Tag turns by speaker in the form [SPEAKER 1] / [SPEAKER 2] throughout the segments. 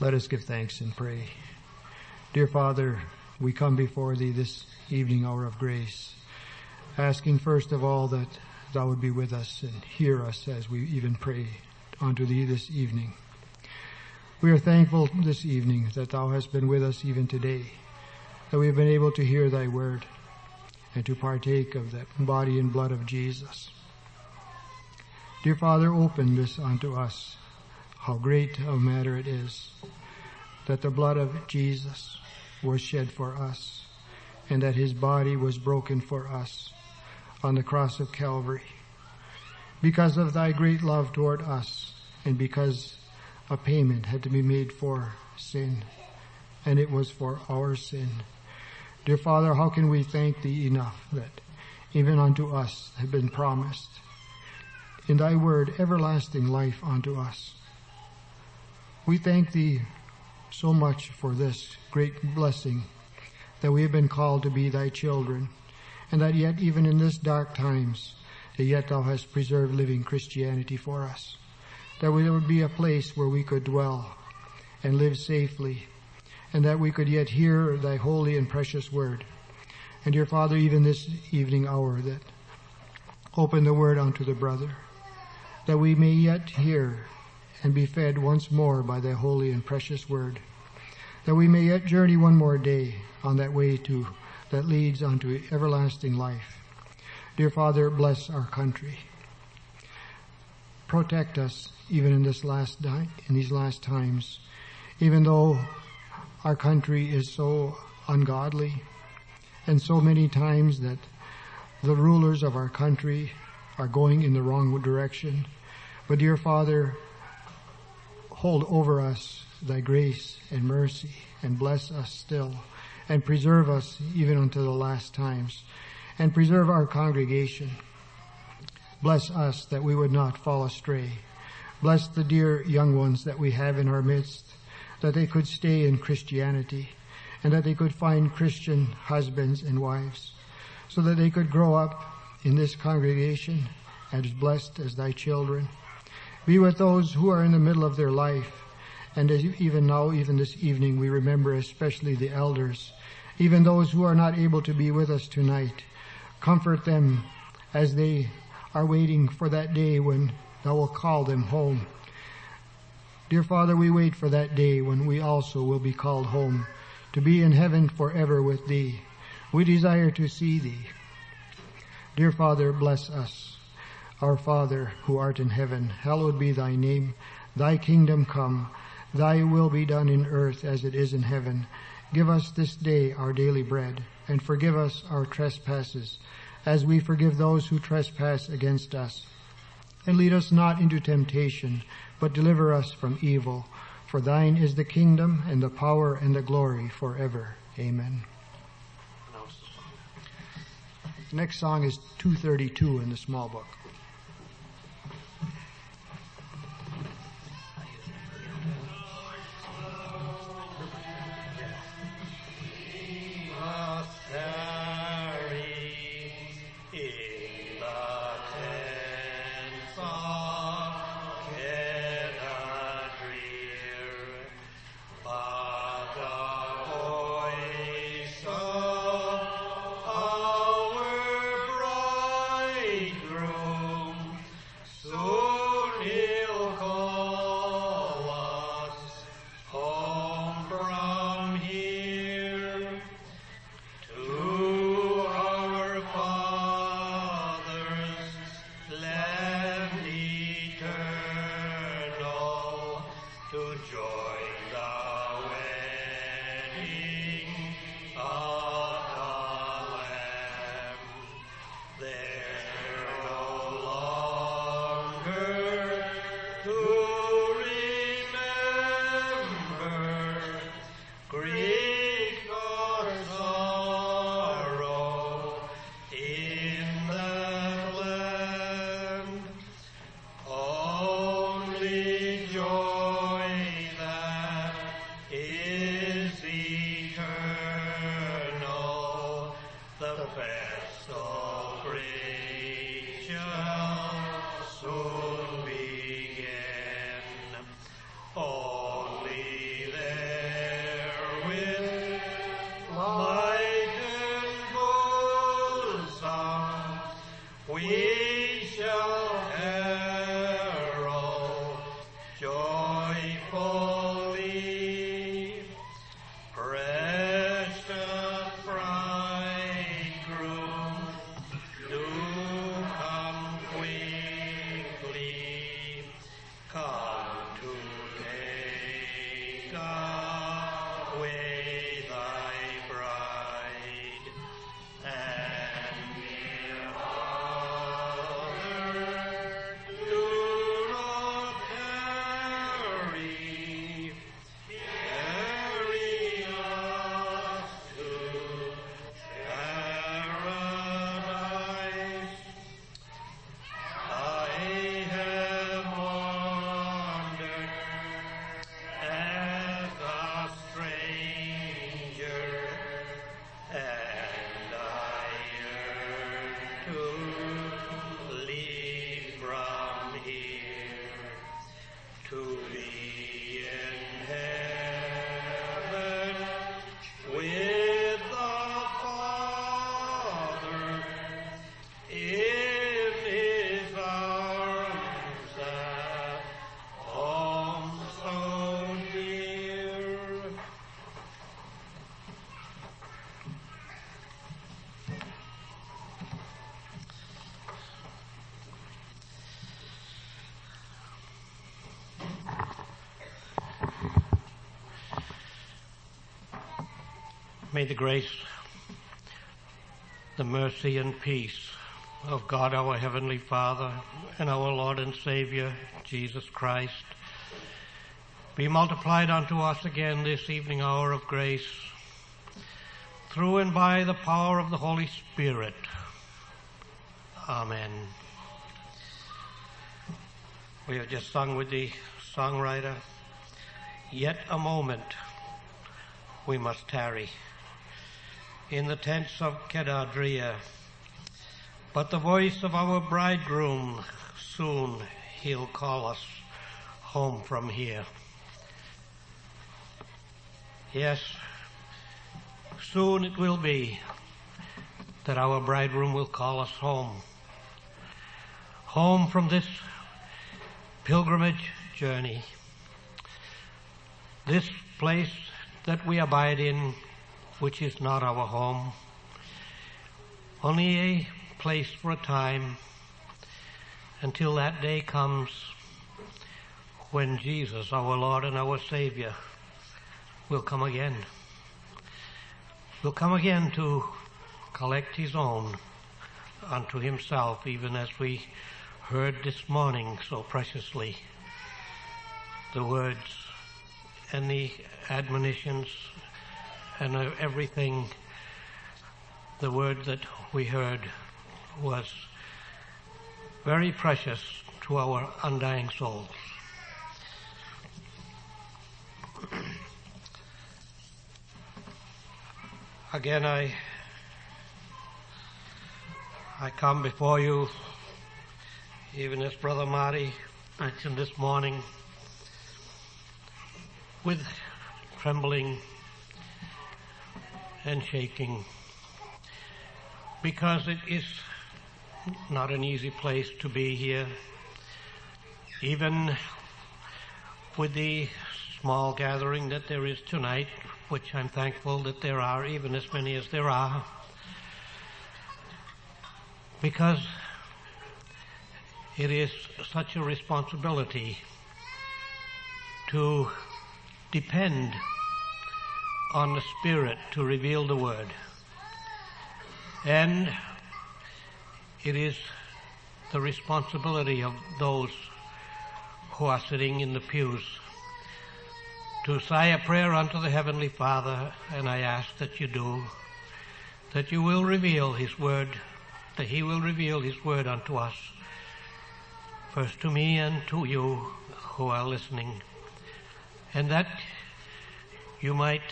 [SPEAKER 1] Let us give thanks and pray. Dear Father, we come before Thee this evening hour of grace, asking first of all that Thou would be with us and hear us as we even pray unto Thee this evening. We are thankful this evening that Thou hast been with us even today, that we have been able to hear Thy word and to partake of the body and blood of Jesus. Dear Father, open this unto us how great a matter it is that the blood of Jesus was shed for us and that his body was broken for us on the cross of Calvary. Because of thy great love toward us and because a payment had to be made for sin and it was for our sin. Dear Father, how can we thank thee enough that even unto us have been promised in thy word everlasting life unto us. We thank thee so much for this great blessing that we have been called to be thy children and that yet even in this dark times that yet thou hast preserved living Christianity for us. That there would be a place where we could dwell and live safely and that we could yet hear thy holy and precious word. And dear Father, even this evening hour that open the word unto the brother, that we may yet hear and be fed once more by thy holy and precious word, that we may yet journey one more day on that way to that leads unto everlasting life. Dear Father, bless our country. Protect us even in this last di- in these last times, even though our country is so ungodly and so many times that the rulers of our country are going in the wrong direction. But dear Father, hold over us thy grace and mercy and bless us still and preserve us even unto the last times and preserve our congregation. Bless us that we would not fall astray. Bless the dear young ones that we have in our midst, that they could stay in Christianity and that they could find Christian husbands and wives so that they could grow up in this congregation as blessed as thy children. Be with those who are in the middle of their life. And as even now, even this evening, we remember especially the elders, even those who are not able to be with us tonight. Comfort them as they are waiting for that day when thou will call them home. Dear Father, we wait for that day when we also will be called home to be in heaven forever with thee. We desire to see thee. Dear Father, bless us. Our Father, who art in heaven, hallowed be thy name. Thy kingdom come. Thy will be done in earth as it is in heaven. Give us this day our daily bread, and forgive us our trespasses, as we forgive those who trespass against us. And lead us not into temptation, but deliver us from evil. For thine is the kingdom, and the power, and the glory forever. Amen. The next song is 232 in the small book.
[SPEAKER 2] May the grace, the mercy and peace of God our Heavenly Father and our Lord and Savior, Jesus Christ, be multiplied unto us again this evening hour of grace through and by the power of the Holy Spirit. Amen. We have just sung with the songwriter, Yet a moment we must tarry in the tents of Kedadria. But the voice of our bridegroom, soon he'll call us home from here. Yes, soon it will be that our bridegroom will call us home. Home from this pilgrimage journey. This place that we abide in which is not our home, only a place for a time until that day comes when Jesus, our Lord and our Savior, will come again. Will come again to collect his own unto himself, even as we heard this morning so preciously the words and the admonitions and everything, the word that we heard was very precious to our undying souls. Again, I, I come before you, even as Brother Marty mentioned this morning, with trembling and shaking because it is not an easy place to be here. Even with the small gathering that there is tonight, which I'm thankful that there are, even as many as there are, because it is such a responsibility to depend on the Spirit to reveal the Word. And it is the responsibility of those who are sitting in the pews to say a prayer unto the Heavenly Father, and I ask that you do, that you will reveal His Word, that He will reveal His Word unto us, first to me and to you who are listening, and that you might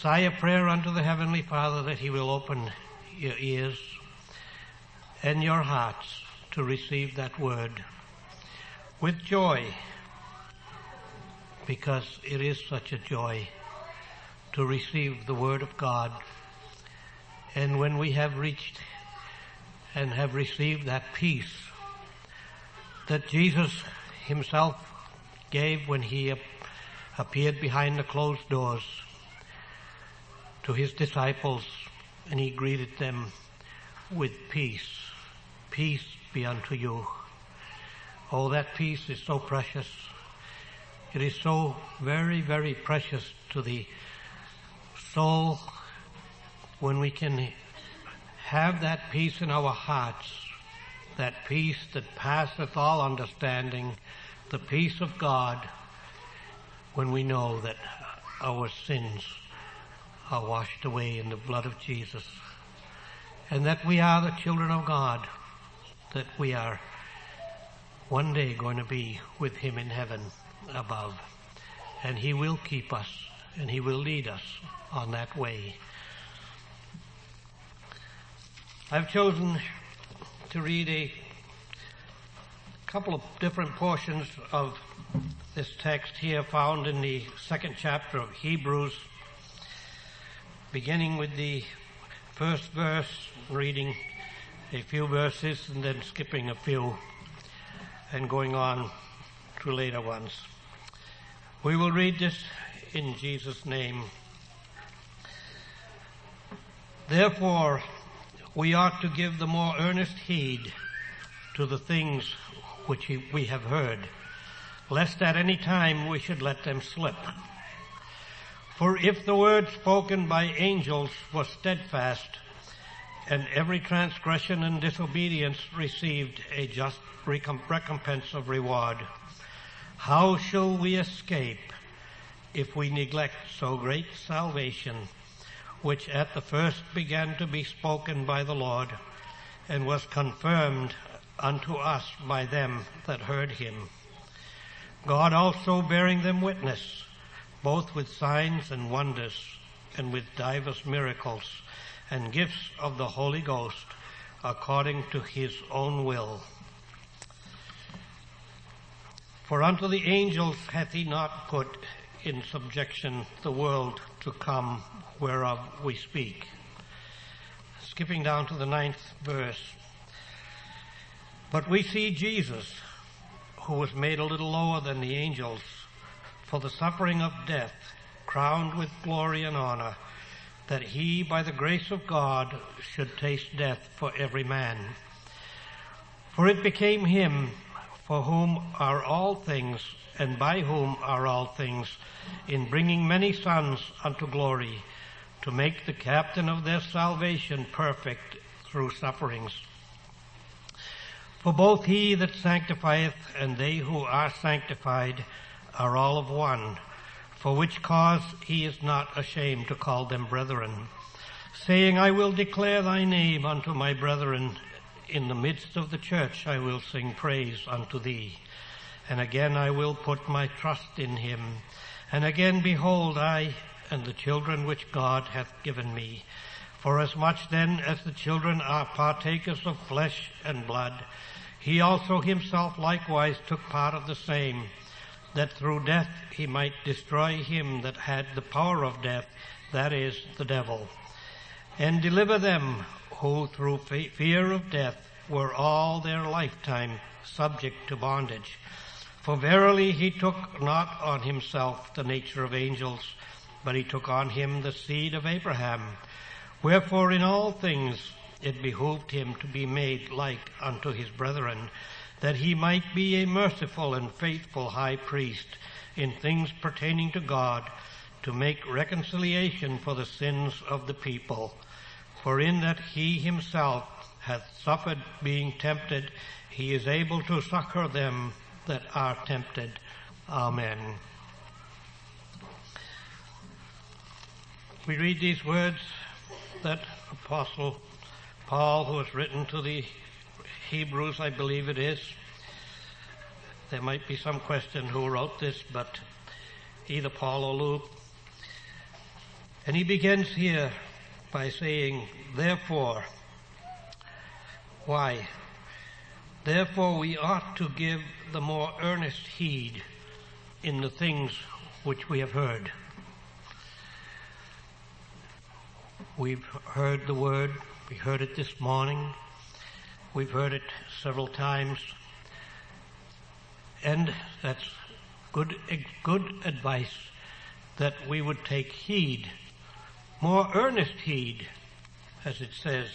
[SPEAKER 2] Say a prayer unto the Heavenly Father that He will open your ears and your hearts to receive that word with joy because it is such a joy to receive the word of God. And when we have reached and have received that peace that Jesus himself gave when he appeared behind the closed doors, to his disciples and he greeted them with peace. Peace be unto you. Oh, that peace is so precious. It is so very, very precious to the soul when we can have that peace in our hearts, that peace that passeth all understanding, the peace of God, when we know that our sins are washed away in the blood of Jesus. And that we are the children of God. That we are one day going to be with Him in heaven above. And He will keep us and He will lead us on that way. I've chosen to read a couple of different portions of this text here found in the second chapter of Hebrews, beginning with the first verse, reading a few verses and then skipping a few and going on to later ones. We will read this in Jesus' name. Therefore, we ought to give the more earnest heed to the things which we have heard, lest at any time we should let them slip. For if the word spoken by angels was steadfast, and every transgression and disobedience received a just recompense of reward, how shall we escape if we neglect so great salvation, which at the first began to be spoken by the Lord, and was confirmed unto us by them that heard him. God also bearing them witness, both with signs and wonders, and with divers miracles, and gifts of the Holy Ghost, according to his own will. For unto the angels hath he not put in subjection the world to come whereof we speak. Skipping down to the ninth verse. But we see Jesus, who was made a little lower than the angels, for the suffering of death, crowned with glory and honor, that he, by the grace of God, should taste death for every man. For it became him, for whom are all things, and by whom are all things, in bringing many sons unto glory, to make the captain of their salvation perfect through sufferings. For both he that sanctifieth and they who are sanctified are all of one, for which cause he is not ashamed to call them brethren, saying, I will declare thy name unto my brethren. In the midst of the church I will sing praise unto thee. And again I will put my trust in him. And again behold I and the children which God hath given me. For as much then as the children are partakers of flesh and blood, he also himself likewise took part of the same, that through death he might destroy him that had the power of death, that is, the devil, and deliver them who through fear of death were all their lifetime subject to bondage. For verily he took not on himself the nature of angels, but he took on him the seed of Abraham. Wherefore in all things it behooved him to be made like unto his brethren, that he might be a merciful and faithful high priest in things pertaining to God, to make reconciliation for the sins of the people. For in that he himself hath suffered being tempted, he is able to succor them that are tempted. Amen. We read these words that Apostle Paul, who has written to the Hebrews, I believe it is. There might be some question who wrote this, but either Paul or Luke. And he begins here by saying, therefore, why? Therefore we ought to give the more earnest heed in the things which we have heard. We've heard the word, we heard it this morning. We've heard it several times. And that's good, eh, good advice that we would take heed, more earnest heed, as it says.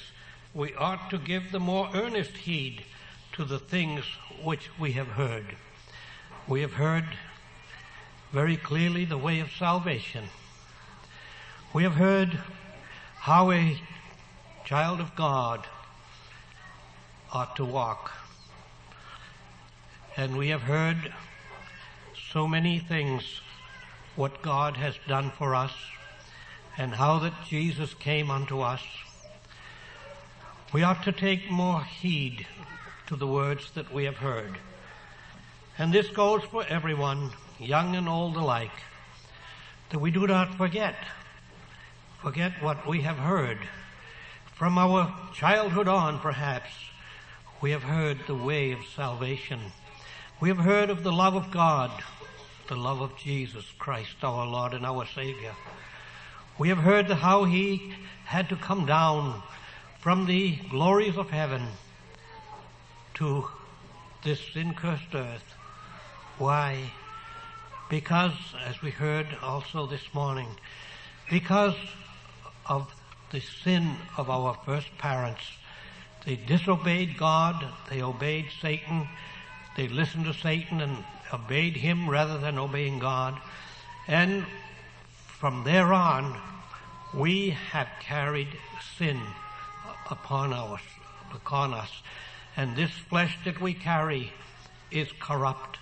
[SPEAKER 2] We ought to give the more earnest heed to the things which we have heard. We have heard very clearly the way of salvation. We have heard how a child of God ought to walk. And we have heard so many things what God has done for us and how that Jesus came unto us. We ought to take more heed to the words that we have heard. And this goes for everyone, young and old alike, that we do not forget, forget what we have heard From our childhood on, perhaps, we have heard the way of salvation. We have heard of the love of God, the love of Jesus Christ, our Lord and our Savior. We have heard how He had to come down from the glories of heaven to this sin-cursed earth. Why? Because, as we heard also this morning, because of the sin of our first parents. They disobeyed God, they obeyed Satan, they listened to Satan and obeyed him rather than obeying God. And from there on, we have carried sin upon us, upon us. And this flesh that we carry is corrupt.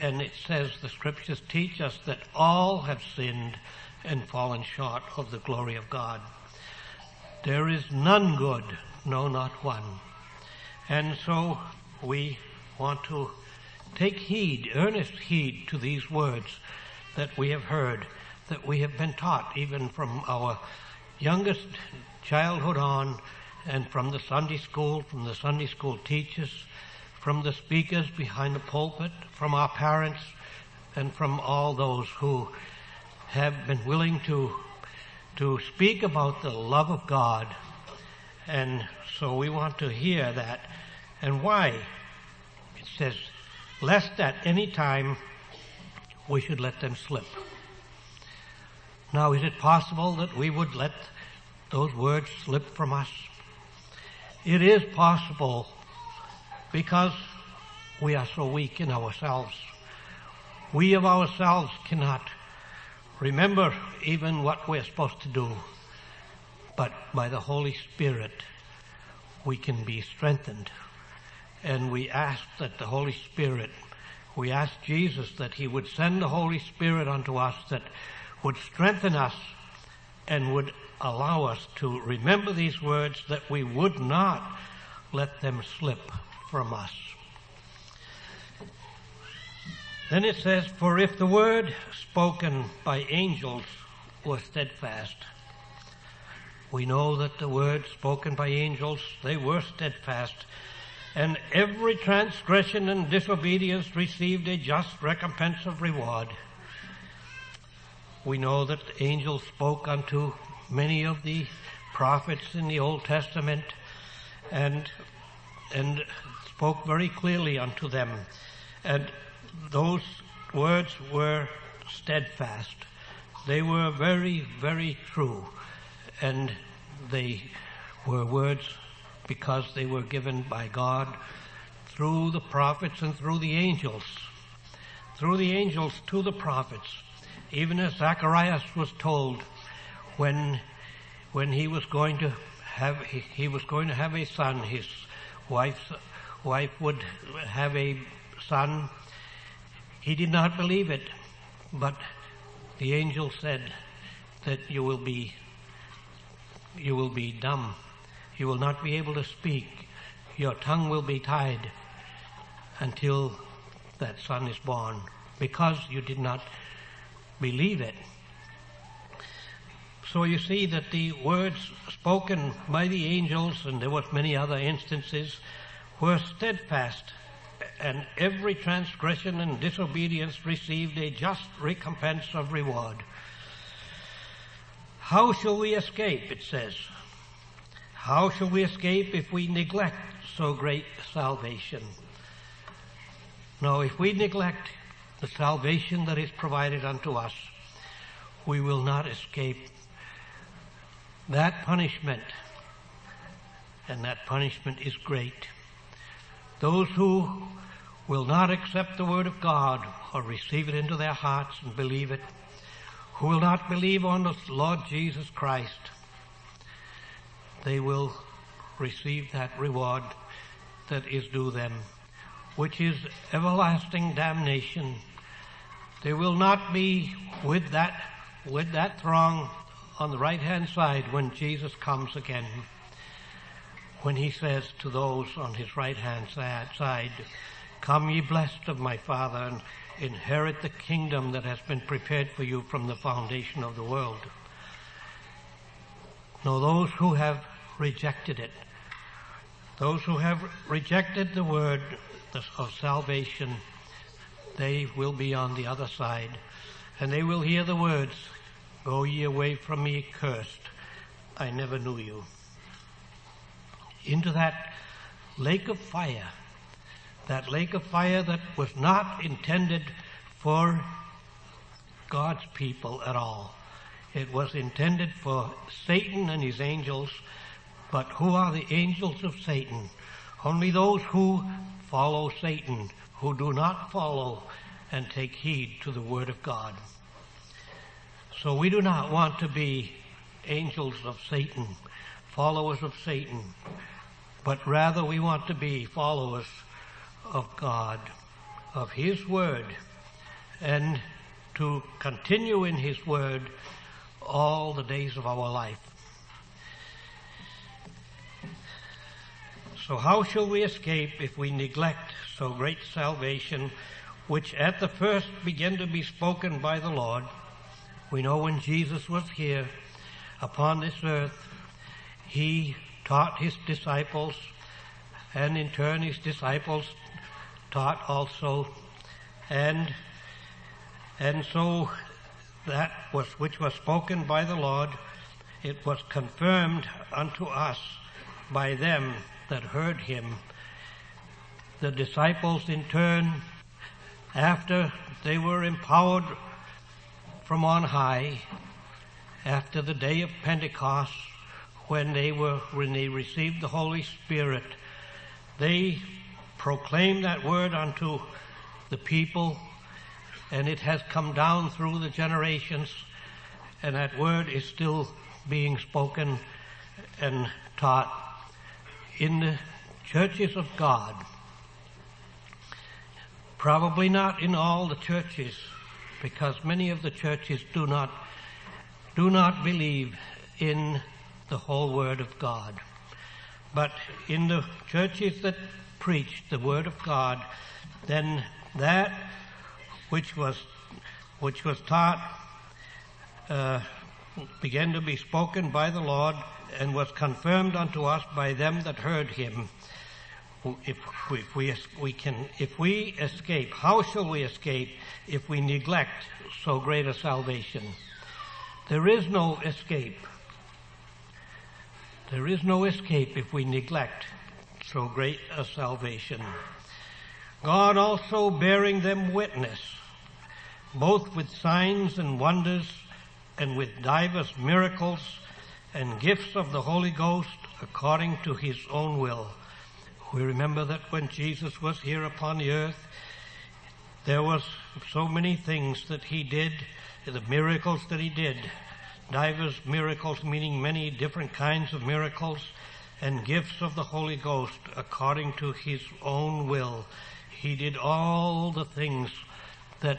[SPEAKER 2] And it says, the scriptures teach us that all have sinned and fallen short of the glory of God. There is none good, no, not one. And so we want to take heed, earnest heed to these words that we have heard, that we have been taught even from our youngest childhood on and from the Sunday school, from the Sunday school teachers, from the speakers behind the pulpit, from our parents, and from all those who have been willing to to speak about the love of God. And so we want to hear that and why. It says, lest at any time we should let them slip. Now, is it possible that we would let those words slip from us? It is possible because we are so weak in ourselves. We of ourselves cannot remember even what we're supposed to do, but by the Holy Spirit we can be strengthened. And we ask that the Holy Spirit, we ask Jesus that He would send the Holy Spirit unto us that would strengthen us and would allow us to remember these words that we would not let them slip from us. Then it says, For if the word spoken by angels was steadfast, we know that the words spoken by angels, they were steadfast, and every transgression and disobedience received a just recompense of reward. We know that the angels spoke unto many of the prophets in the Old Testament and, and spoke very clearly unto them. And those words were steadfast. They were very, very true. And they were words because they were given by God through the prophets and through the angels. Through the angels to the prophets. Even as Zacharias was told when, when he was going to have, he, he was going to have a son, his wife's, wife would have a son he did not believe it, but the angel said that you will be, you will be dumb. You will not be able to speak. Your tongue will be tied until that son is born because you did not believe it. So you see that the words spoken by the angels, and there was many other instances, were steadfast and every transgression and disobedience received a just recompense of reward. How shall we escape, it says. How shall we escape if we neglect so great salvation? No, if we neglect the salvation that is provided unto us, we will not escape that punishment. And that punishment is great. Those who will not accept the word of God or receive it into their hearts and believe it, who will not believe on the Lord Jesus Christ, they will receive that reward that is due them, which is everlasting damnation. They will not be with that, with that throng on the right hand side when Jesus comes again. When he says to those on his right hand side, Come ye blessed of my Father and inherit the kingdom that has been prepared for you from the foundation of the world. Now those who have rejected it. Those who have rejected the word of salvation, they will be on the other side, and they will hear the words, Go ye away from me, cursed. I never knew you. Into that lake of fire, that lake of fire that was not intended for God's people at all. It was intended for Satan and his angels, but who are the angels of Satan? Only those who follow Satan, who do not follow and take heed to the Word of God. So we do not want to be angels of Satan, followers of Satan, but rather we want to be followers of God, of His Word, and to continue in His Word all the days of our life. So how shall we escape if we neglect so great salvation, which at the first began to be spoken by the Lord? We know when Jesus was here upon this earth, He taught His disciples, and in turn His disciples taught also, and, and so that was, which was spoken by the Lord, it was confirmed unto us by them that heard him. The disciples in turn, after they were empowered from on high, after the day of Pentecost, when they were, when they received the Holy Spirit, they proclaimed that word unto the people, and it has come down through the generations, and that word is still being spoken and taught in the churches of God. Probably not in all the churches, because many of the churches do not, do not believe in the whole Word of God. But in the churches that preach the Word of God, then that which was, which was taught, uh, began to be spoken by the Lord and was confirmed unto us by them that heard him. If, if we, we can, if we escape, how shall we escape if we neglect so great a salvation? There is no escape. There is no escape if we neglect so great a salvation. God also bearing them witness, both with signs and wonders and with divers miracles and gifts of the Holy Ghost according to his own will. We remember that when Jesus was here upon the earth, there was so many things that he did, the miracles that he did, divers miracles meaning many different kinds of miracles, and gifts of the Holy Ghost according to his own will. He did all the things that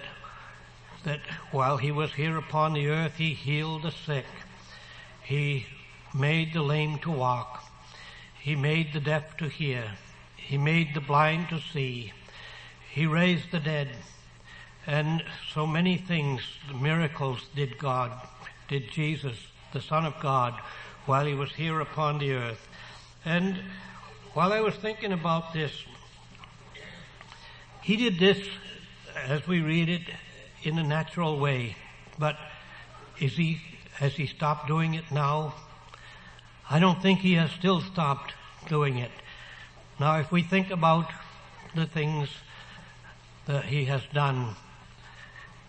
[SPEAKER 2] that while he was here upon the earth, he healed the sick. He made the lame to walk. He made the deaf to hear. He made the blind to see. He raised the dead. And so many things, miracles did God, did Jesus, the Son of God, while he was here upon the earth. And while I was thinking about this, he did this, as we read it, in a natural way. But is he has he stopped doing it now? I don't think he has still stopped doing it. Now, if we think about the things that he has done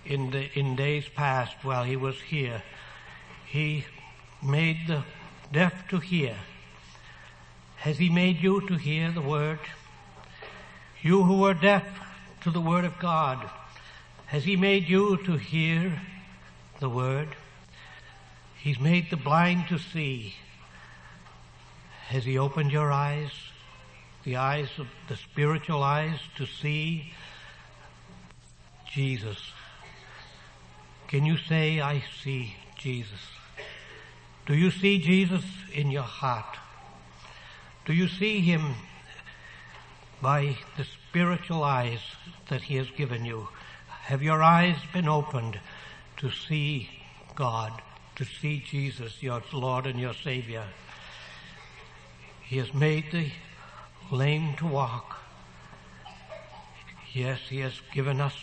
[SPEAKER 2] in the in days past while he was here, he made the deaf to hear. Has he made you to hear the word? You who were deaf to the word of God, has he made you to hear the word? He's made the blind to see. Has He opened your eyes, the eyes of the spiritual eyes to see Jesus? Can you say, I see Jesus? Do you see Jesus in your heart? Do you see Him by the spiritual eyes that He has given you? Have your eyes been opened to see God? to see Jesus, your Lord and your Savior. He has made the lame to walk. Yes, He has given us,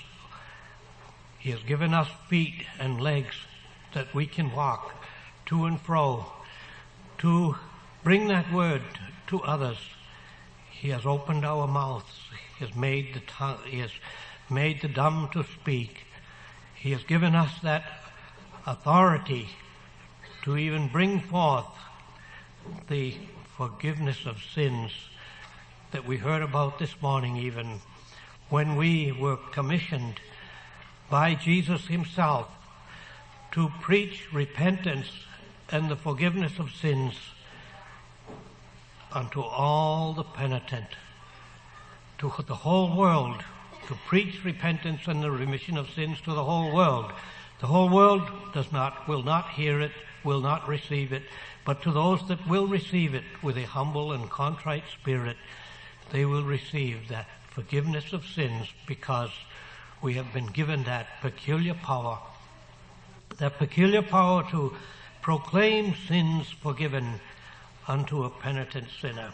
[SPEAKER 2] He has given us feet and legs that we can walk to and fro to bring that word to others. He has opened our mouths. He has made the tongue, He has made the dumb to speak. He has given us that authority to even bring forth the forgiveness of sins that we heard about this morning even when we were commissioned by Jesus himself to preach repentance and the forgiveness of sins unto all the penitent, to the whole world, to preach repentance and the remission of sins to the whole world. The whole world does not, will not hear it, will not receive it, but to those that will receive it with a humble and contrite spirit, they will receive that forgiveness of sins because we have been given that peculiar power, that peculiar power to proclaim sins forgiven unto a penitent sinner.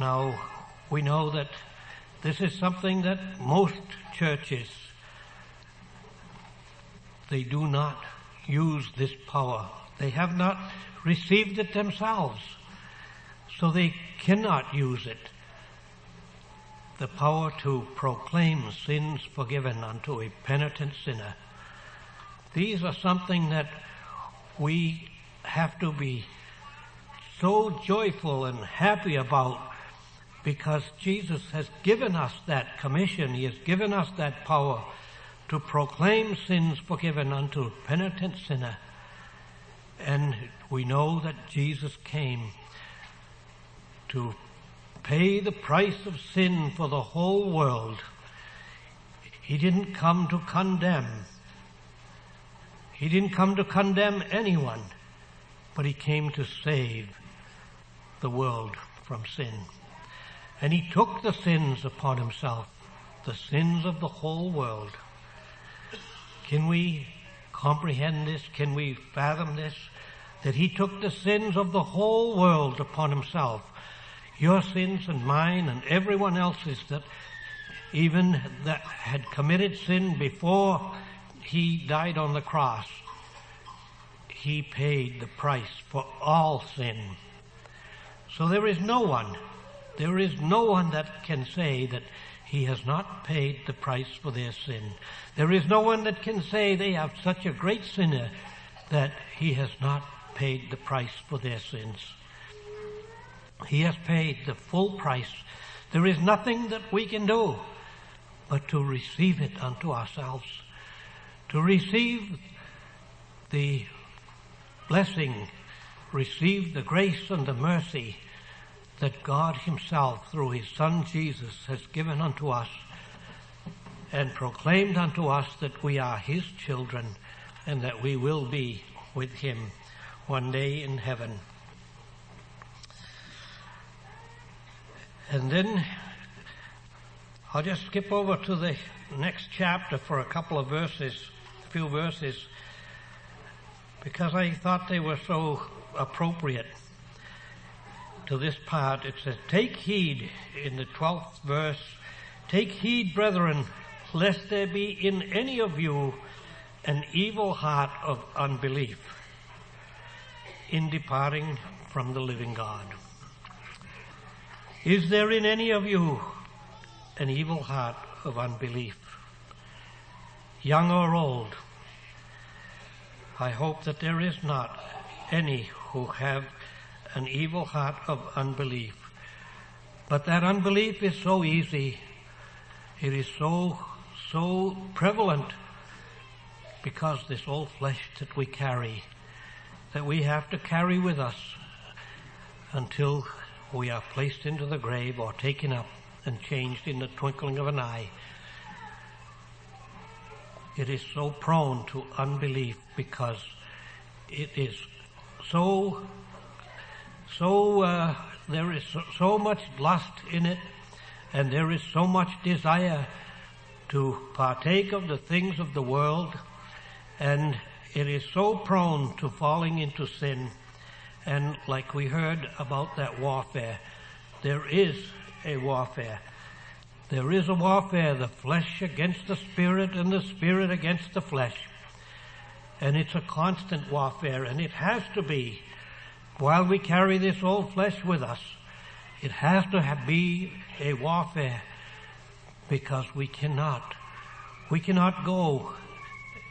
[SPEAKER 2] Now, we know that this is something that most churches, they do not use this power. They have not received it themselves. So they cannot use it. The power to proclaim sins forgiven unto a penitent sinner. These are something that we have to be so joyful and happy about because Jesus has given us that commission. He has given us that power to proclaim sins forgiven unto penitent sinner. And we know that Jesus came to pay the price of sin for the whole world. He didn't come to condemn. He didn't come to condemn anyone, but he came to save the world from sin. And he took the sins upon himself, the sins of the whole world. Can we comprehend this? Can we fathom this? That he took the sins of the whole world upon himself. Your sins and mine and everyone else's that even that had committed sin before he died on the cross. He paid the price for all sin. So there is no one, there is no one that can say that he has not paid the price for their sin. There is no one that can say they have such a great sinner that he has not paid the price for their sins. He has paid the full price. There is nothing that we can do but to receive it unto ourselves, to receive the blessing, receive the grace and the mercy that God himself through his son Jesus has given unto us and proclaimed unto us that we are his children and that we will be with him one day in heaven. And then I'll just skip over to the next chapter for a couple of verses, a few verses, because I thought they were so appropriate to this part, it says, Take heed in the 12th verse, take heed, brethren, lest there be in any of you an evil heart of unbelief in departing from the living God. Is there in any of you an evil heart of unbelief? Young or old? I hope that there is not any who have an evil heart of unbelief. But that unbelief is so easy. It is so, so prevalent because this old flesh that we carry, that we have to carry with us until we are placed into the grave or taken up and changed in the twinkling of an eye. It is so prone to unbelief because it is so so uh, there is so, so much lust in it, and there is so much desire to partake of the things of the world, and it is so prone to falling into sin, And like we heard about that warfare, there is a warfare. There is a warfare, the flesh against the spirit and the spirit against the flesh. And it's a constant warfare and it has to be while we carry this old flesh with us. It has to be a warfare because we cannot, we cannot go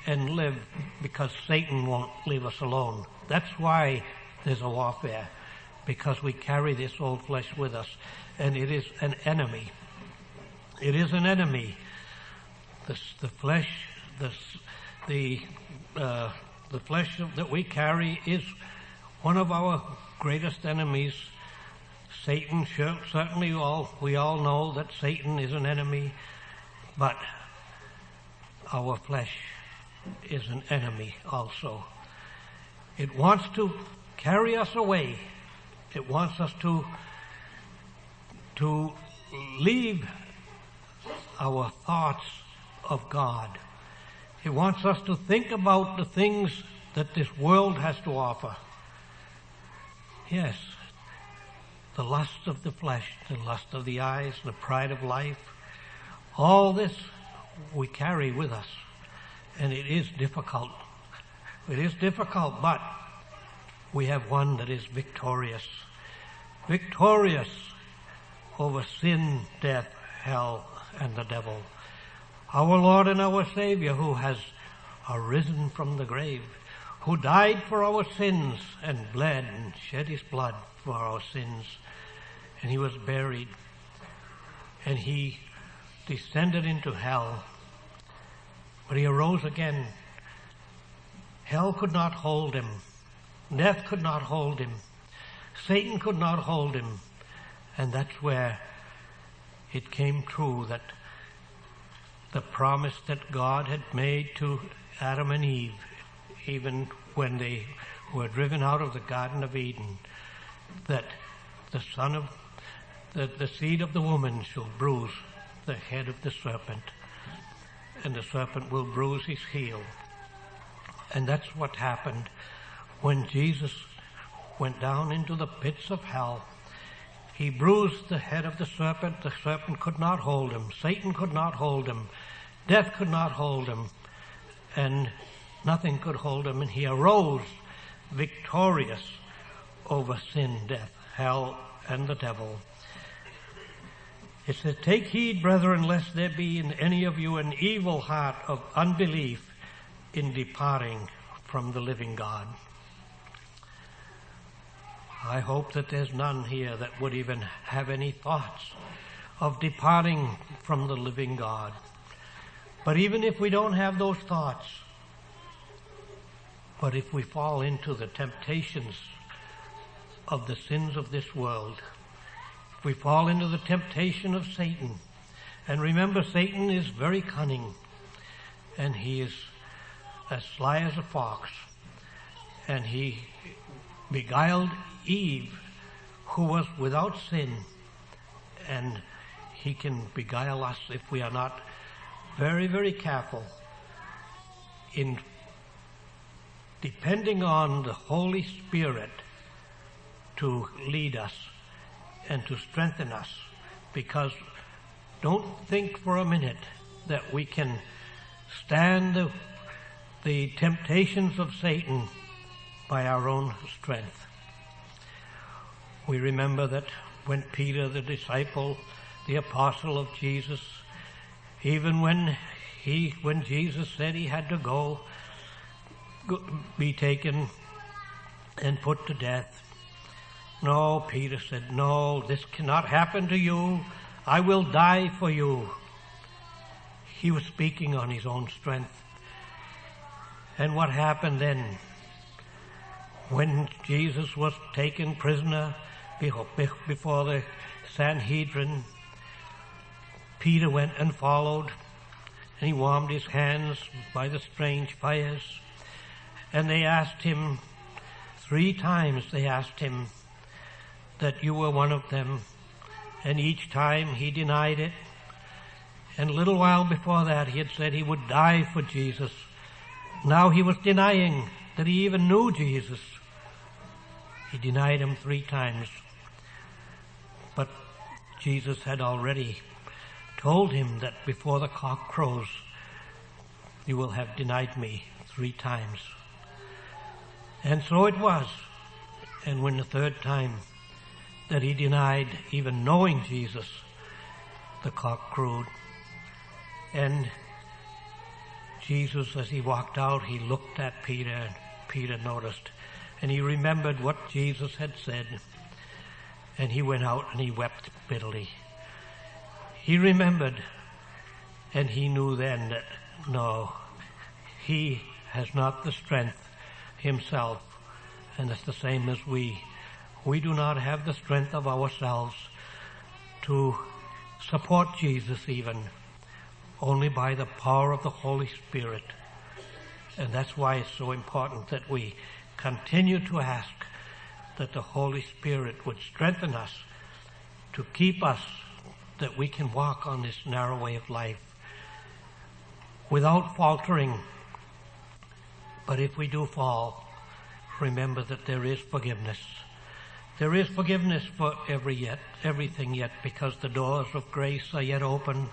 [SPEAKER 2] and live because Satan won't leave us alone. That's why there's a warfare because we carry this old flesh with us and it is an enemy. It is an enemy. The, the flesh, the, the, uh, the flesh that we carry is one of our greatest enemies. Satan, certainly all, we all know that Satan is an enemy, but our flesh is an enemy also. It wants to carry us away. It wants us to, to leave our thoughts of God. It wants us to think about the things that this world has to offer. Yes, the lust of the flesh, the lust of the eyes, the pride of life, all this we carry with us. And it is difficult. It is difficult, but we have one that is victorious. Victorious over sin, death, hell, and the devil. Our Lord and our Savior who has arisen from the grave, who died for our sins and bled and shed his blood for our sins. And he was buried and he descended into hell. But he arose again. Hell could not hold him. Death could not hold him. Satan could not hold him. And that's where it came true that the promise that God had made to Adam and Eve, even when they were driven out of the Garden of Eden, that the son of the, the seed of the woman shall bruise the head of the serpent, and the serpent will bruise his heel. And that's what happened when Jesus went down into the pits of hell he bruised the head of the serpent. The serpent could not hold him. Satan could not hold him. Death could not hold him. And nothing could hold him. And he arose victorious over sin, death, hell, and the devil. It says, Take heed, brethren, lest there be in any of you an evil heart of unbelief in departing from the living God. I hope that there's none here that would even have any thoughts of departing from the living God. But even if we don't have those thoughts, but if we fall into the temptations of the sins of this world, if we fall into the temptation of Satan, and remember Satan is very cunning, and he is as sly as a fox, and he beguiled Eve, who was without sin, and he can beguile us if we are not very, very careful in depending on the Holy Spirit to lead us and to strengthen us because don't think for a minute that we can stand the, the temptations of Satan by our own strength. We remember that when Peter, the disciple, the apostle of Jesus, even when he, when Jesus said he had to go, go be taken and put to death. No, Peter said, no, this cannot happen to you. I will die for you. He was speaking on his own strength. And what happened then? When Jesus was taken prisoner, before the Sanhedrin. Peter went and followed, and he warmed his hands by the strange fires. And they asked him, three times they asked him that you were one of them. And each time he denied it. And a little while before that he had said he would die for Jesus. Now he was denying that he even knew Jesus. He denied him three times. But Jesus had already told him that before the cock crows, you will have denied me three times. And so it was. And when the third time that he denied even knowing Jesus, the cock crowed. And Jesus, as he walked out, he looked at Peter and Peter noticed and he remembered what Jesus had said and he went out and he wept bitterly. He remembered and he knew then that no, he has not the strength himself and it's the same as we. We do not have the strength of ourselves to support Jesus even, only by the power of the Holy Spirit. And that's why it's so important that we continue to ask that the Holy Spirit would strengthen us to keep us that we can walk on this narrow way of life without faltering. But if we do fall, remember that there is forgiveness. There is forgiveness for every yet, everything yet, because the doors of grace are yet open.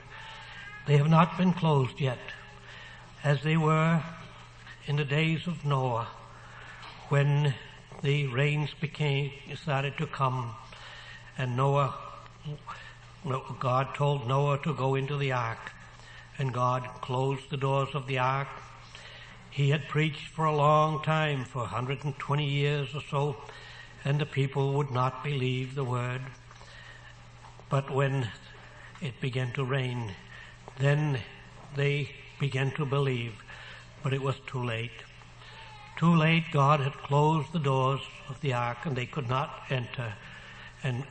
[SPEAKER 2] They have not been closed yet, as they were in the days of Noah, when the rains became, started to come, and Noah, God told Noah to go into the ark, and God closed the doors of the ark, he had preached for a long time, for 120 years or so, and the people would not believe the word. But when it began to rain, then they began to believe, but it was too late. Too late, God had closed the doors of the ark and they could not enter. And,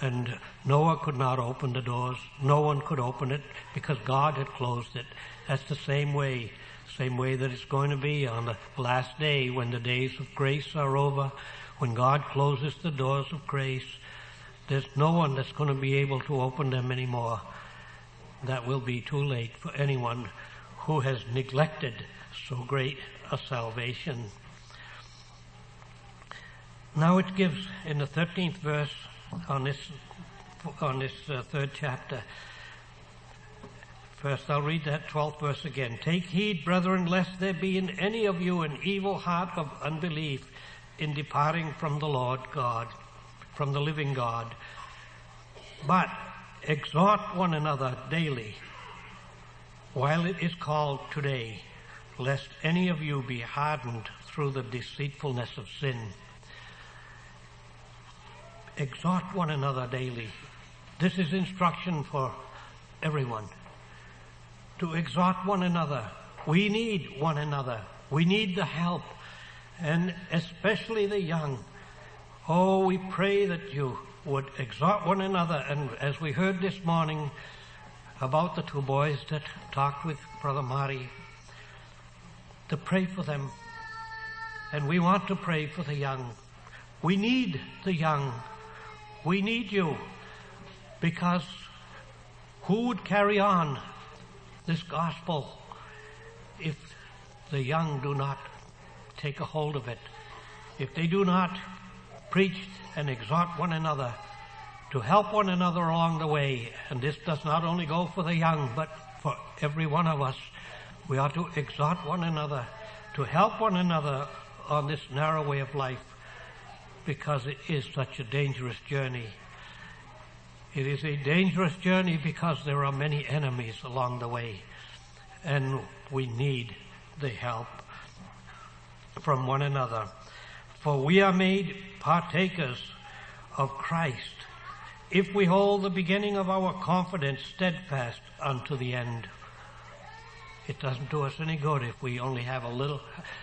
[SPEAKER 2] and Noah could not open the doors. No one could open it because God had closed it. That's the same way same way that it's going to be on the last day when the days of grace are over, when God closes the doors of grace. There's no one that's going to be able to open them anymore. That will be too late for anyone who has neglected so great a salvation. Now it gives in the 13th verse on this, on this uh, third chapter, First, I'll read that 12th verse again. Take heed, brethren, lest there be in any of you an evil heart of unbelief in departing from the Lord God, from the living God. But exhort one another daily while it is called today, lest any of you be hardened through the deceitfulness of sin. Exhort one another daily. This is instruction for everyone to exhort one another. We need one another. We need the help. And especially the young. Oh, we pray that you would exhort one another. And as we heard this morning about the two boys that talked with Brother Marty, to pray for them. And we want to pray for the young. We need the young. We need you. Because who would carry on this gospel if the young do not take a hold of it, if they do not preach and exhort one another to help one another along the way, and this does not only go for the young, but for every one of us, we are to exhort one another, to help one another on this narrow way of life, because it is such a dangerous journey. It is a dangerous journey because there are many enemies along the way and we need the help from one another. For we are made partakers of Christ if we hold the beginning of our confidence steadfast unto the end. It doesn't do us any good if we only have a little,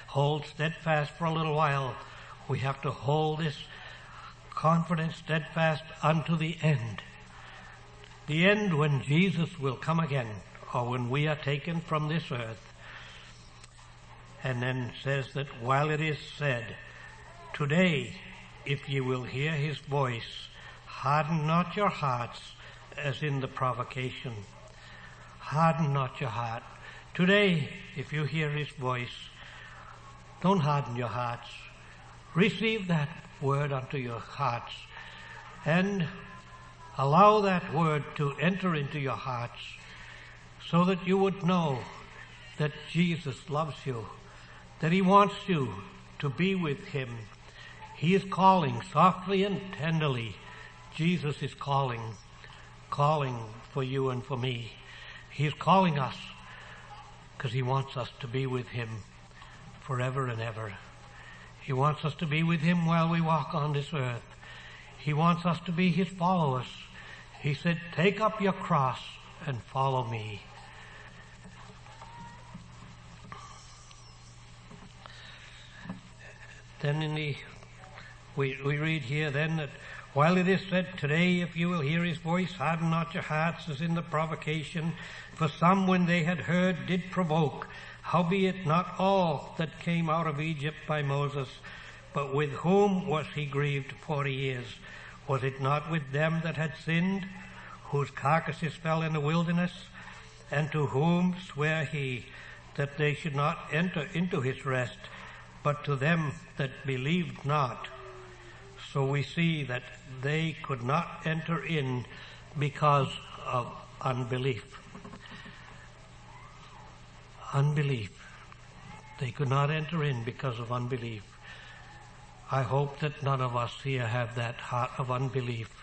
[SPEAKER 2] hold steadfast for a little while. We have to hold this confidence steadfast unto the end the end when Jesus will come again or when we are taken from this earth. And then says that while it is said, today, if ye will hear his voice, harden not your hearts as in the provocation. Harden not your heart. Today, if you hear his voice, don't harden your hearts. Receive that word unto your hearts and allow that word to enter into your hearts so that you would know that Jesus loves you, that he wants you to be with him. He is calling softly and tenderly. Jesus is calling, calling for you and for me. He is calling us because he wants us to be with him forever and ever. He wants us to be with him while we walk on this earth. He wants us to be his followers. He said, take up your cross and follow me. Then in the, we, we read here then that while it is said, today if you will hear his voice, harden not your hearts as in the provocation, for some when they had heard did provoke, howbeit not all that came out of Egypt by Moses, but with whom was he grieved forty years? Was it not with them that had sinned, whose carcasses fell in the wilderness, and to whom sware he that they should not enter into his rest, but to them that believed not? So we see that they could not enter in because of unbelief. Unbelief. They could not enter in because of unbelief. I hope that none of us here have that heart of unbelief,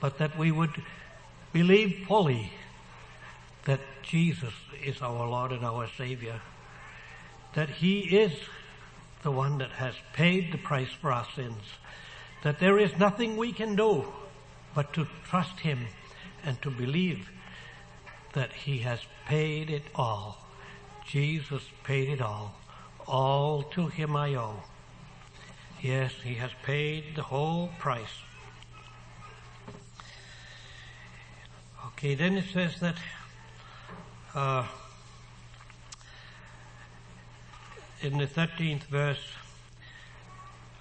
[SPEAKER 2] but that we would believe fully that Jesus is our Lord and our Savior, that He is the one that has paid the price for our sins, that there is nothing we can do but to trust Him and to believe that He has paid it all. Jesus paid it all. All to Him I owe. Yes, He has paid the whole price. Okay, then it says that uh, in the 13th verse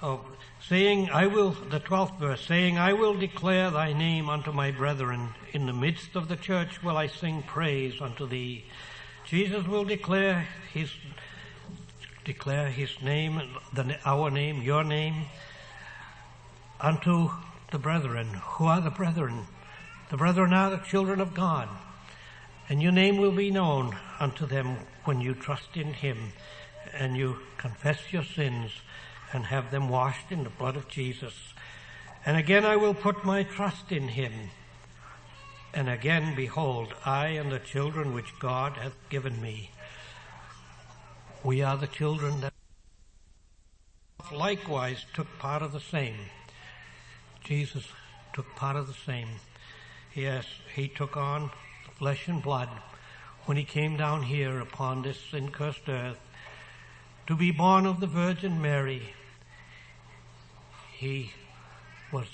[SPEAKER 2] of saying, I will, the 12th verse, saying, I will declare thy name unto my brethren. In the midst of the church will I sing praise unto thee. Jesus will declare his, declare his name, the, our name, your name, unto the brethren. Who are the brethren? The brethren are the children of God. And your name will be known unto them when you trust in him and you confess your sins and have them washed in the blood of Jesus. And again I will put my trust in him. And again, behold, I and the children which God hath given me. We are the children that likewise took part of the same. Jesus took part of the same. Yes, he took on flesh and blood when he came down here upon this sin-cursed earth to be born of the Virgin Mary he was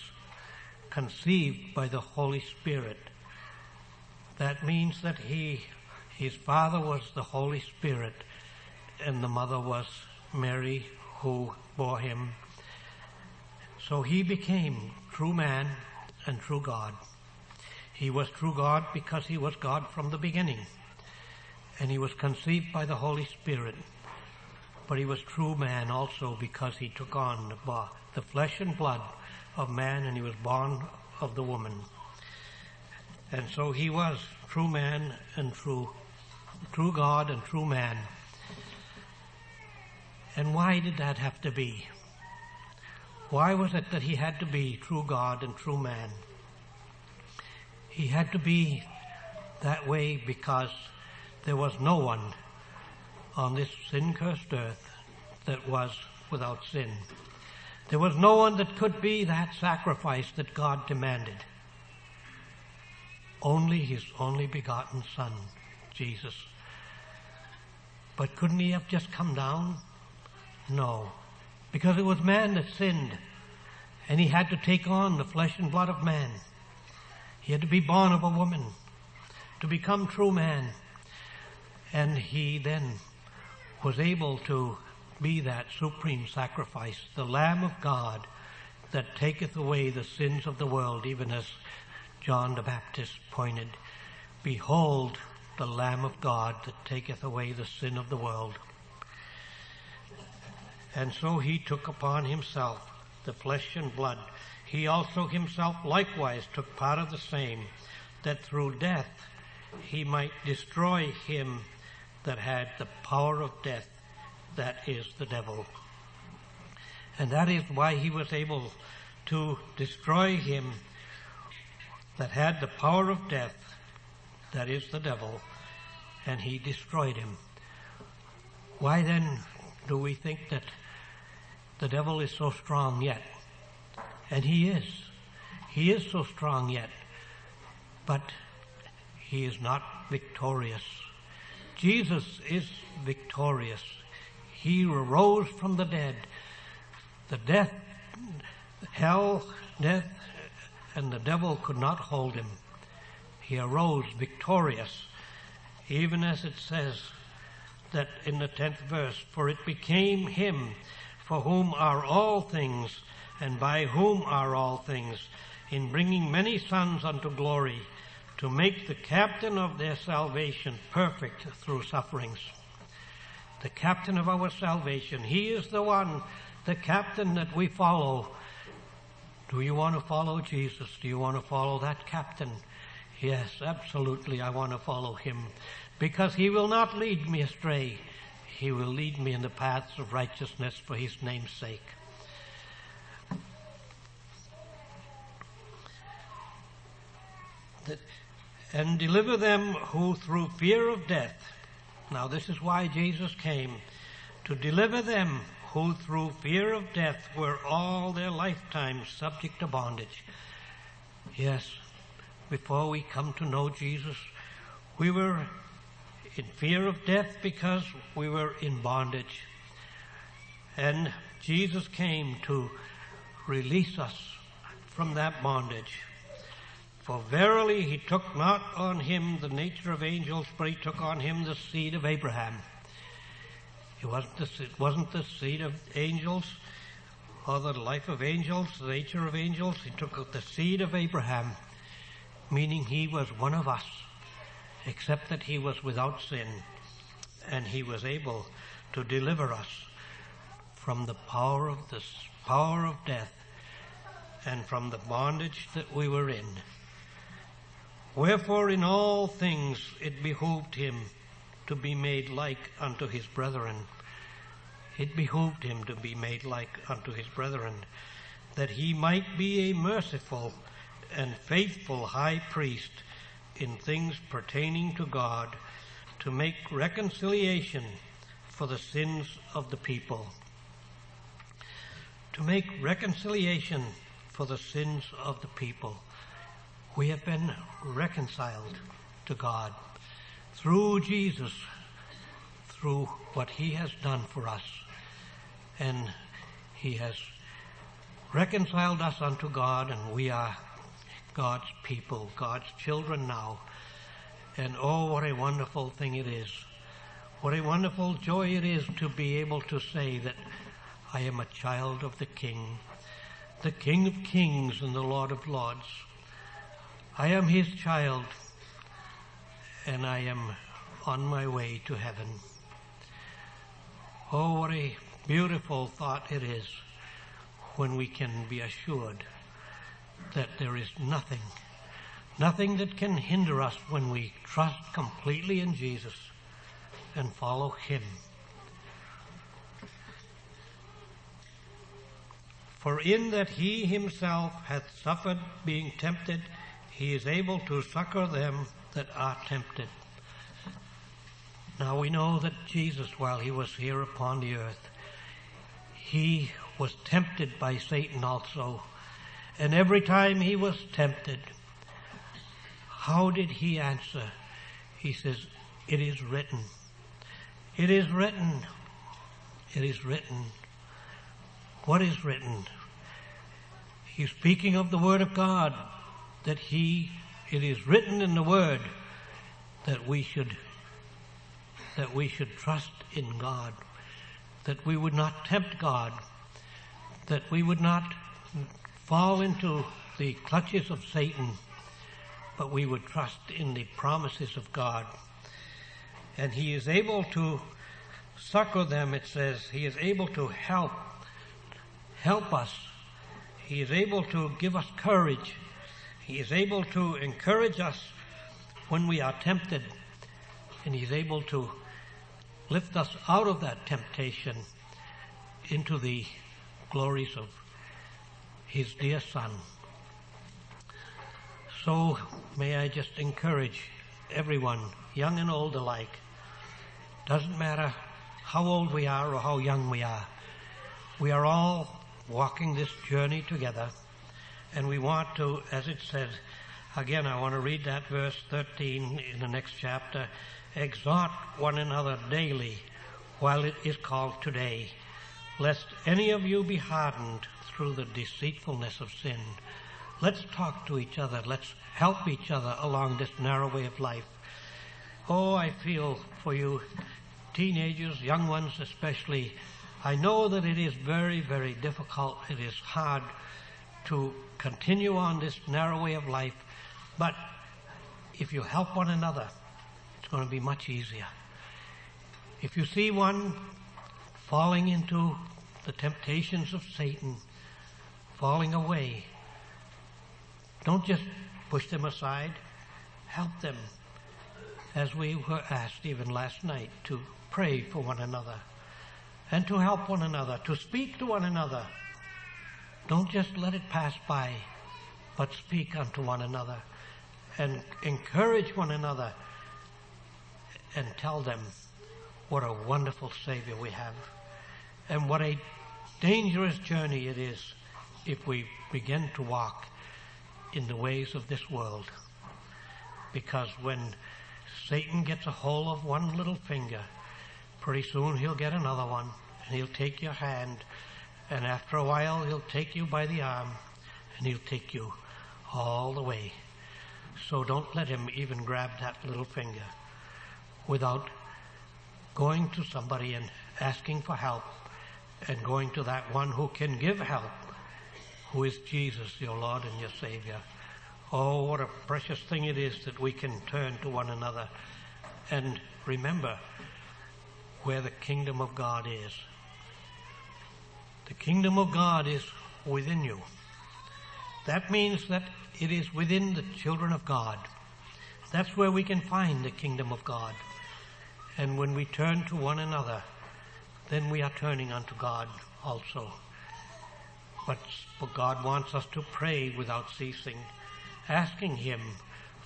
[SPEAKER 2] conceived by the Holy Spirit. That means that he, his father was the Holy Spirit and the mother was Mary who bore him. So he became true man and true God. He was true God because he was God from the beginning. And he was conceived by the Holy Spirit. But he was true man also because he took on the flesh and blood of man and he was born of the woman. And so he was true man and true, true God and true man. And why did that have to be? Why was it that he had to be true God and true man? He had to be that way because there was no one on this sin-cursed earth that was without sin. There was no one that could be that sacrifice that God demanded. Only his only begotten son, Jesus. But couldn't he have just come down? No. Because it was man that sinned. And he had to take on the flesh and blood of man. He had to be born of a woman to become true man. And he then was able to be that supreme sacrifice, the Lamb of God that taketh away the sins of the world, even as John the Baptist pointed, Behold the Lamb of God that taketh away the sin of the world. And so he took upon himself the flesh and blood, he also himself likewise took part of the same, that through death he might destroy him that had the power of death, that is the devil. And that is why he was able to destroy him that had the power of death, that is the devil, and he destroyed him. Why then do we think that the devil is so strong yet? And he is. He is so strong yet. But he is not victorious. Jesus is victorious. He arose from the dead. The death, hell, death, and the devil could not hold him. He arose victorious, even as it says that in the tenth verse, for it became him for whom are all things, and by whom are all things, in bringing many sons unto glory, to make the captain of their salvation perfect through sufferings. The captain of our salvation, he is the one, the captain that we follow. Do you want to follow Jesus? Do you want to follow that captain? Yes, absolutely, I want to follow him because he will not lead me astray. He will lead me in the paths of righteousness for his name's sake. and deliver them who through fear of death, now this is why Jesus came, to deliver them who through fear of death were all their lifetime subject to bondage. Yes, before we come to know Jesus, we were in fear of death because we were in bondage. And Jesus came to release us from that bondage. For verily he took not on him the nature of angels, but he took on him the seed of Abraham. It wasn't the, it wasn't the seed of angels or the life of angels, the nature of angels. He took the seed of Abraham, meaning he was one of us except that he was without sin and he was able to deliver us from the power of the power of death and from the bondage that we were in. Wherefore in all things it behooved him to be made like unto his brethren. It behooved him to be made like unto his brethren, that he might be a merciful and faithful high priest in things pertaining to God to make reconciliation for the sins of the people. To make reconciliation for the sins of the people. We have been reconciled to God through Jesus, through what He has done for us. And He has reconciled us unto God and we are God's people, God's children now. And oh, what a wonderful thing it is. What a wonderful joy it is to be able to say that I am a child of the King, the King of kings and the Lord of lords. I am his child and I am on my way to heaven. Oh, what a beautiful thought it is when we can be assured that there is nothing, nothing that can hinder us when we trust completely in Jesus and follow Him. For in that He Himself hath suffered being tempted, He is able to succor them that are tempted. Now we know that Jesus, while He was here upon the earth, He was tempted by Satan also and every time he was tempted, how did he answer? He says, It is written. It is written. It is written. What is written? He's speaking of the Word of God, that he, it is written in the Word that we should, that we should trust in God, that we would not tempt God, that we would not fall into the clutches of Satan, but we would trust in the promises of God. And he is able to succor them, it says. He is able to help, help us He is able to give us courage. He is able to encourage us when we are tempted. And He's able to lift us out of that temptation into the glories of His dear Son. So may I just encourage everyone, young and old alike, doesn't matter how old we are or how young we are, we are all walking this journey together and we want to, as it says, again I want to read that verse 13 in the next chapter, exhort one another daily while it is called today, lest any of you be hardened through the deceitfulness of sin. Let's talk to each other. Let's help each other along this narrow way of life. Oh, I feel for you, teenagers, young ones especially. I know that it is very, very difficult. It is hard to continue on this narrow way of life. But if you help one another, it's going to be much easier. If you see one falling into the temptations of Satan, falling away, don't just push them aside. Help them as we were asked even last night to pray for one another and to help one another, to speak to one another. Don't just let it pass by, but speak unto one another and encourage one another and tell them what a wonderful Savior we have and what a dangerous journey it is if we begin to walk in the ways of this world. Because when Satan gets a hold of one little finger, pretty soon he'll get another one and he'll take your hand and after a while he'll take you by the arm and he'll take you all the way. So don't let him even grab that little finger without going to somebody and asking for help and going to that one who can give help who is Jesus, your Lord and your Savior. Oh, what a precious thing it is that we can turn to one another and remember where the kingdom of God is. The kingdom of God is within you. That means that it is within the children of God. That's where we can find the kingdom of God. And when we turn to one another, then we are turning unto God also. But, but God wants us to pray without ceasing, asking Him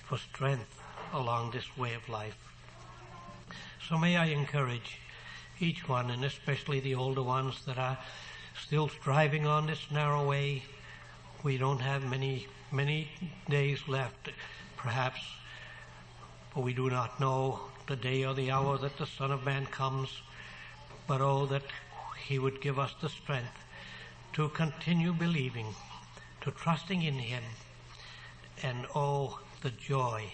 [SPEAKER 2] for strength along this way of life. So may I encourage each one, and especially the older ones that are still striving on this narrow way. We don't have many, many days left, perhaps, for we do not know the day or the hour that the Son of Man comes. But oh, that He would give us the strength to continue believing, to trusting in Him, and oh, the joy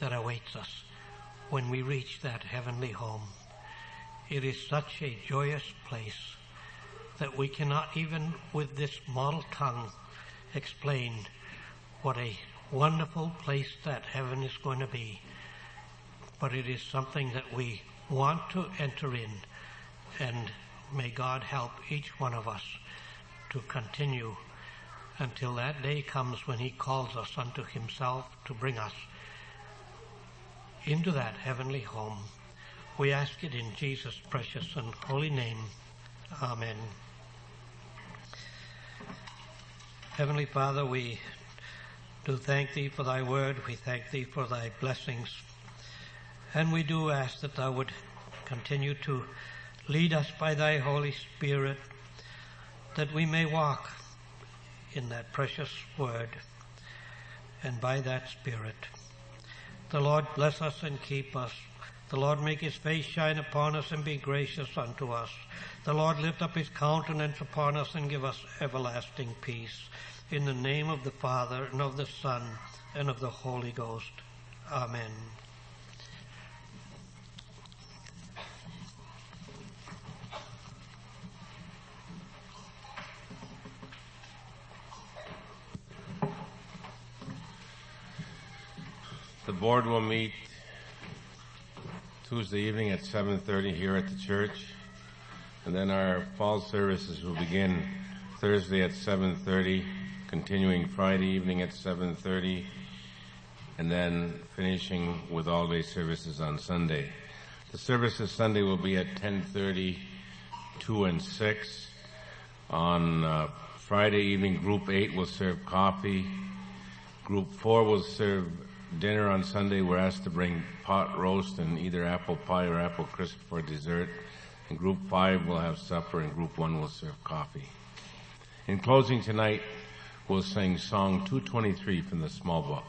[SPEAKER 2] that awaits us when we reach that heavenly home. It is such a joyous place that we cannot even with this model tongue explain what a wonderful place that heaven is going to be. But it is something that we want to enter in and may God help each one of us to continue until that day comes when he calls us unto himself to bring us into that heavenly home. We ask it in Jesus' precious and holy name. Amen. Heavenly Father, we do thank thee for thy word. We thank thee for thy blessings. And we do ask that thou would continue to lead us by thy Holy Spirit that we may walk in that precious word and by that Spirit. The Lord bless us and keep us. The Lord make his face shine upon us and be gracious unto us. The Lord lift up his countenance upon us and give us everlasting peace. In the name of the Father and of the Son and of the Holy Ghost. Amen.
[SPEAKER 3] Board will meet Tuesday evening at 7.30 here at the church. And then our fall services will begin Thursday at 7.30, continuing Friday evening at 7.30, and then finishing with all-day services on Sunday. The services Sunday will be at 10.30, 2 and 6. On uh, Friday evening, Group 8 will serve coffee. Group 4 will serve dinner on Sunday. We're asked to bring pot roast and either apple pie or apple crisp for dessert. And Group 5 will have supper and Group 1 will serve coffee. In closing tonight, we'll sing Song 223 from the Small Book.